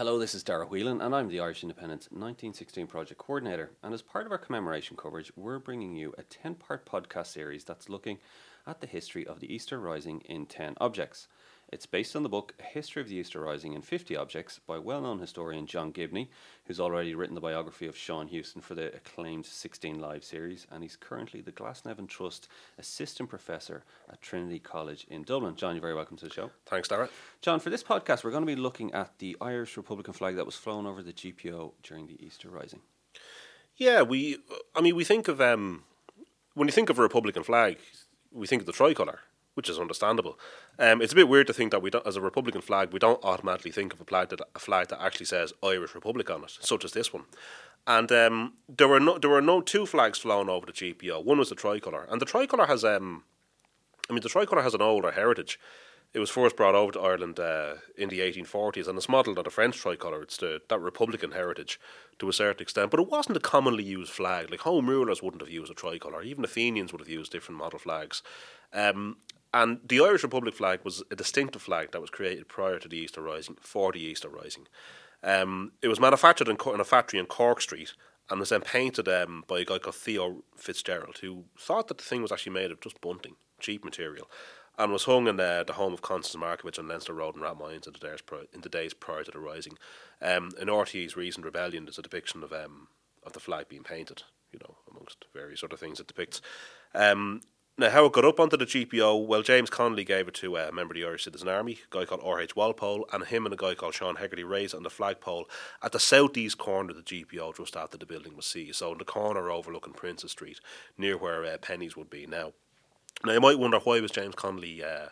Hello, this is Dara Whelan, and I'm the Irish Independent's 1916 Project Coordinator. And as part of our commemoration coverage, we're bringing you a 10 part podcast series that's looking at the history of the Easter Rising in 10 objects. It's based on the book A History of the Easter Rising in 50 Objects by well known historian John Gibney, who's already written the biography of Sean Heuston for the acclaimed 16 Lives series, and he's currently the Glasnevin Trust Assistant Professor at Trinity College in Dublin. John, you're very welcome to the show. Thanks, Dara. John, for this podcast, we're going to be looking at the Irish Republican flag that was flown over the GPO during the Easter Rising. Yeah, we. I mean, we think of um, when you think of a Republican flag, we think of the tricolour which is understandable. Um, it's a bit weird to think that we don't, as a Republican flag, we don't automatically think of a flag that a flag that actually says Irish Republic on it, such as this one. And um, there were no there were no two flags flown over the GPO. One was the tricolour, and the tricolour has um, I mean the tricolour has an older heritage. It was first brought over to Ireland uh, in the 1840s, and it's modelled on the French tricolour. It's the, that Republican heritage to a certain extent, but it wasn't a commonly used flag. Like home rulers wouldn't have used a tricolour. Even the Fenians would have used different model flags. Um, and the Irish Republic flag was a distinctive flag that was created prior to the Easter Rising, for the Easter Rising. Um, it was manufactured in, in, a factory in Cork Street and was then painted um, by a guy called Theo Fitzgerald, who thought that the thing was actually made of just bunting, cheap material, and was hung in the, the home of Constance Markievicz on Leinster Road in Rathmines in the days, prior, in the days prior to the Rising. Um, in RTÉ's Recent Rebellion, there's a depiction of um, of the flag being painted, you know, amongst various other things it depicts. Um, now, how it got up onto the GPO, well, James Connolly gave it to a member of the Irish Citizen Army, a guy called R.H. Walpole, and him and a guy called Sean Hegarty raised it on the flagpole at the southeast corner of the GPO just after the building was seized. So, in the corner overlooking Princes Street, near where uh, Penneys would be now. Now, you might wonder why was James Connolly uh,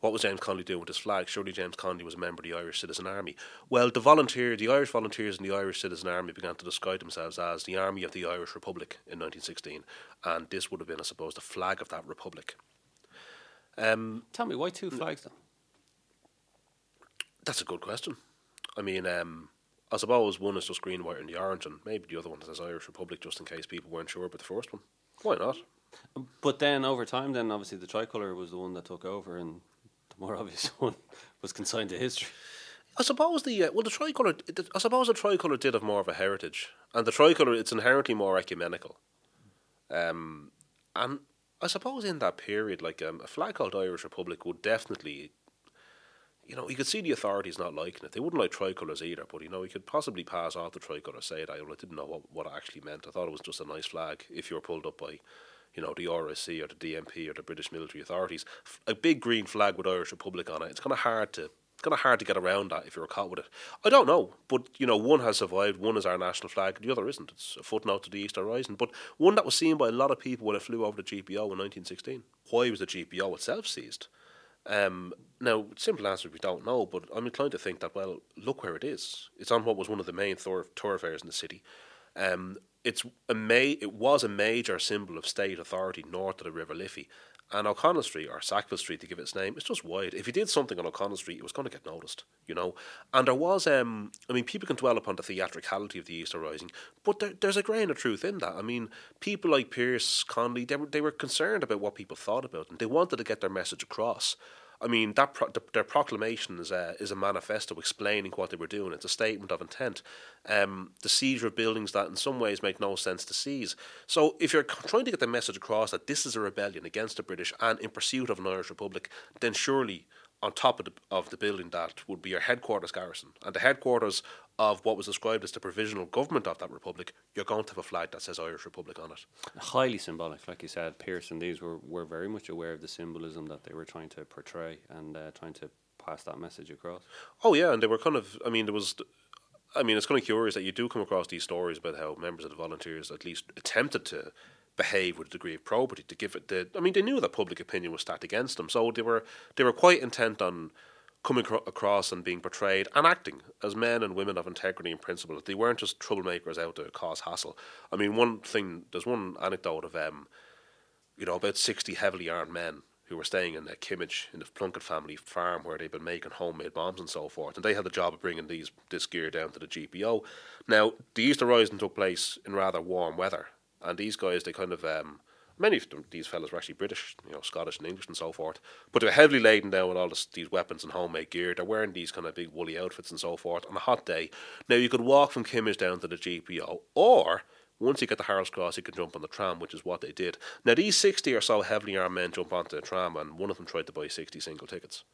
what was James Connolly doing with his flag? Surely James Connolly was a member of the Irish Citizen Army. Well, the volunteer, the Irish volunteers in the Irish Citizen Army began to describe themselves as the Army of the Irish Republic in 1916, and this would have been, I suppose, the flag of that republic. Um, Tell me, why two flags then? That's a good question. I mean, um, I suppose one is just green, white, and the orange, and maybe the other one says Irish Republic, just in case people weren't sure about the first one. Why not? But then over time, then obviously the tricolour was the one that took over, and more obvious one was consigned to history. I suppose the uh, well the tricolour. I suppose the tricolour did have more of a heritage, and the tricolour it's inherently more ecumenical. Um, and I suppose in that period, like um, a flag called Irish Republic would definitely, you know, you could see the authorities not liking it. They wouldn't like tricolours either, but you know, you could possibly pass off the tricolour, say that. Well, I didn't know what what it actually meant. I thought it was just a nice flag if you were pulled up by you know, the RIC or the DMP or the British military authorities. A big green flag with Irish Republic on it. It's kind of hard to it's kind of hard to get around that if you're caught with it. I don't know, but you know, one has survived. One is our national flag, the other isn't. It's a footnote to the Easter Rising, but one that was seen by a lot of people when it flew over the GPO in 1916. Why was the GPO itself seized? Um, now, simple answer we don't know, but I'm inclined to think that well, look where it is. It's on what was one of the main thoroughfares in the city. Um, it's a ma- it was a major symbol of state authority north of the River Liffey. And O'Connell Street, or Sackville Street to give its name, it's just wide. If you did something on O'Connell Street, it was going to get noticed, you know. And there was, um, I mean, people can dwell upon the theatricality of the Easter Rising, but there, there's a grain of truth in that. I mean, people like Pearse, Connolly, they were, they were concerned about what people thought about them. They wanted to get their message across. I mean, that pro- the, their proclamation is a, is a manifesto explaining what they were doing. It's a statement of intent. Um, the seizure of buildings that in some ways make no sense to seize. So if you're trying to get the message across that this is a rebellion against the British and in pursuit of an Irish Republic, then surely on top of the, of the building that would be your headquarters garrison. And the headquarters of what was described as the provisional government of that republic, you're going to have a flag that says Irish Republic on it. Highly symbolic, like you said. Pearse and, these were, were very much aware of the symbolism that they were trying to portray and uh, trying to pass that message across. Oh, yeah, and they were kind of, I mean, there was. I mean, it's kind of curious that you do come across these stories about how members of the volunteers at least attempted to behave with a degree of probity to give it the. I mean, they knew that public opinion was stacked against them, so they were they were quite intent on coming across and being portrayed and acting as men and women of integrity and principle. They weren't just troublemakers out to cause hassle. I mean, one thing, there's one anecdote of, um, you know, about 60 heavily armed men who were staying in a Kimmage in the Plunkett family farm where they'd been making homemade bombs and so forth. And they had the job of bringing these this gear down to the GPO. Now, the Easter Rising took place in rather warm weather. And these guys, they kind of, um, Many of them, these fellas were actually British, you know, Scottish and English and so forth. But they're heavily laden down with all this, these weapons and homemade gear. They're wearing these kind of big woolly outfits and so forth on a hot day. Now you could walk from Kimmage down to the GPO, or once you get to Harold's Cross, you can jump on the tram, which is what they did. Now these sixty or so heavily armed men jump onto the tram, and one of them tried to buy sixty single tickets.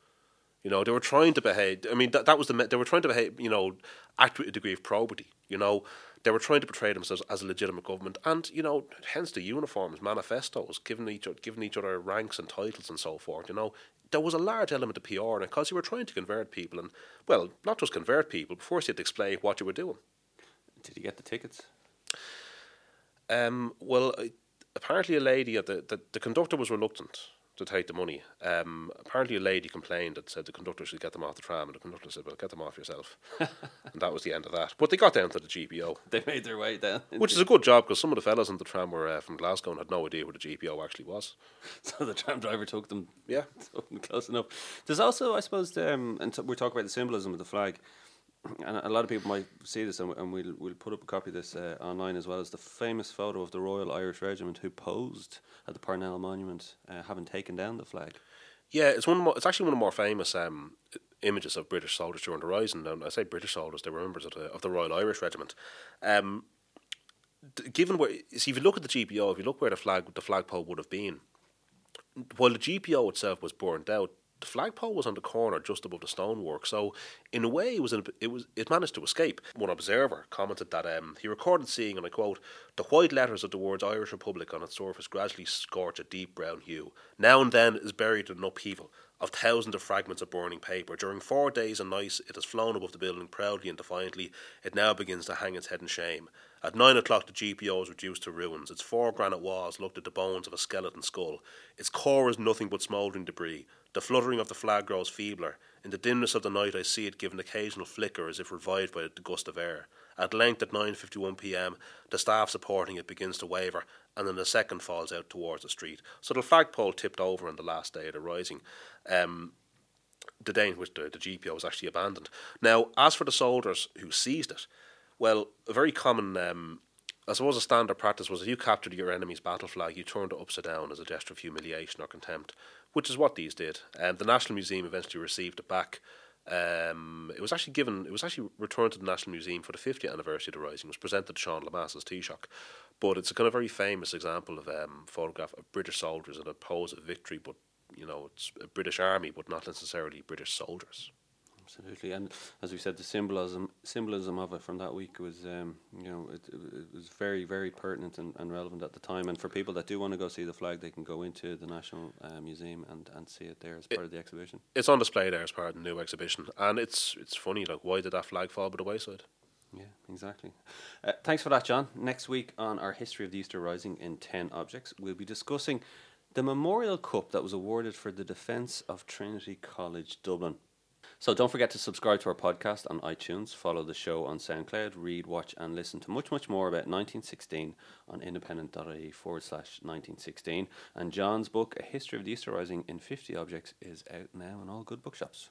You know, they were trying to behave. I mean, that, that was the they were trying to behave. You know, act with a degree of probity. You know, they were trying to portray themselves as a legitimate government, and you know, hence the uniforms, manifestos, giving each giving each other ranks and titles and so forth. You know, there was a large element of PR in it because you were trying to convert people, and well, not just convert people, but first you had to explain what you were doing. Did you get the tickets? Um, well, apparently a lady at the, the the conductor was reluctant to take the money. Um, apparently, a lady complained and said the conductor should get them off the tram, and the conductor said, "Well, get them off yourself." and that was the end of that. But they got down to the GPO. They made their way down, which is a good job because some of the fellas on the tram were uh, from Glasgow and had no idea where the GPO actually was. So the tram driver took them, yeah, took them close enough. There's also, I suppose, um, and t- we're talking about the symbolism of the flag and a lot of people might see this, and, and we'll we'll put up a copy of this uh, online as well as the famous photo of the Royal Irish Regiment who posed at the Parnell Monument, uh, having taken down the flag. Yeah, it's one. More, it's actually one of the more famous um, images of British soldiers during the Rising. And I say British soldiers; they were members of the of the Royal Irish Regiment. Um, given where, see, if you look at the GPO, if you look where the flag the flagpole would have been, while the GPO itself was burnt out, the flagpole was on the corner just above the stonework. So in a way, it was it was it managed to escape. One observer commented that um, he recorded seeing, and I quote, "The white letters of the words Irish Republic on its surface gradually scorch a deep brown hue. Now and then is buried in an upheaval." Of thousands of fragments of burning paper. During four days and nights, it has flown above the building proudly and defiantly. It now begins to hang its head in shame. At nine o'clock, the GPO is reduced to ruins. Its four granite walls looked at the bones of a skeleton skull. Its core is nothing but smouldering debris. The fluttering of the flag grows feebler. In the dimness of the night, I see it give an occasional flicker as if revived by a gust of air. At length, at 9.51 p.m., the staff supporting it begins to waver, and then the second falls out towards the street. So the flagpole tipped over on the last day of the rising. Um, the day in which the, the GPO was actually abandoned. Now, as for the soldiers who seized it, well, a very common um, I suppose a standard practice was if you captured your enemy's battle flag, you turned it upside down as a gesture of humiliation or contempt, which is what these did. And um, the National Museum eventually received it back. Um, it was actually given. It was actually returned to the National Museum for the 50th anniversary of the Rising. It was presented to Sean Lemass as Taoiseach, but it's a kind of very famous example of um, photograph of British soldiers in a pose of victory. But you know, it's a British army, but not necessarily British soldiers absolutely. And as we said, the symbolism symbolism of it from that week was, um, you know, it, it, was very, very pertinent and, and relevant at the time. And for people that do want to go see the flag, they can go into the National uh, Museum and, and see it there as part it, of the exhibition. It's on display there as part of the new exhibition, and it's it's funny like why did that flag fall by the wayside? Yeah, exactly. Uh, thanks for that, John. Next week on our history of the Easter Rising in ten objects, we'll be discussing the Memorial Cup that was awarded for the defence of Trinity College Dublin. So don't forget to subscribe to our podcast on iTunes, follow the show on SoundCloud, read, watch, and listen to much, much more about 1916 on independent.ie forward slash 1916. And John's book, A History of the Easter Rising in 50 Objects, is out now in all good bookshops.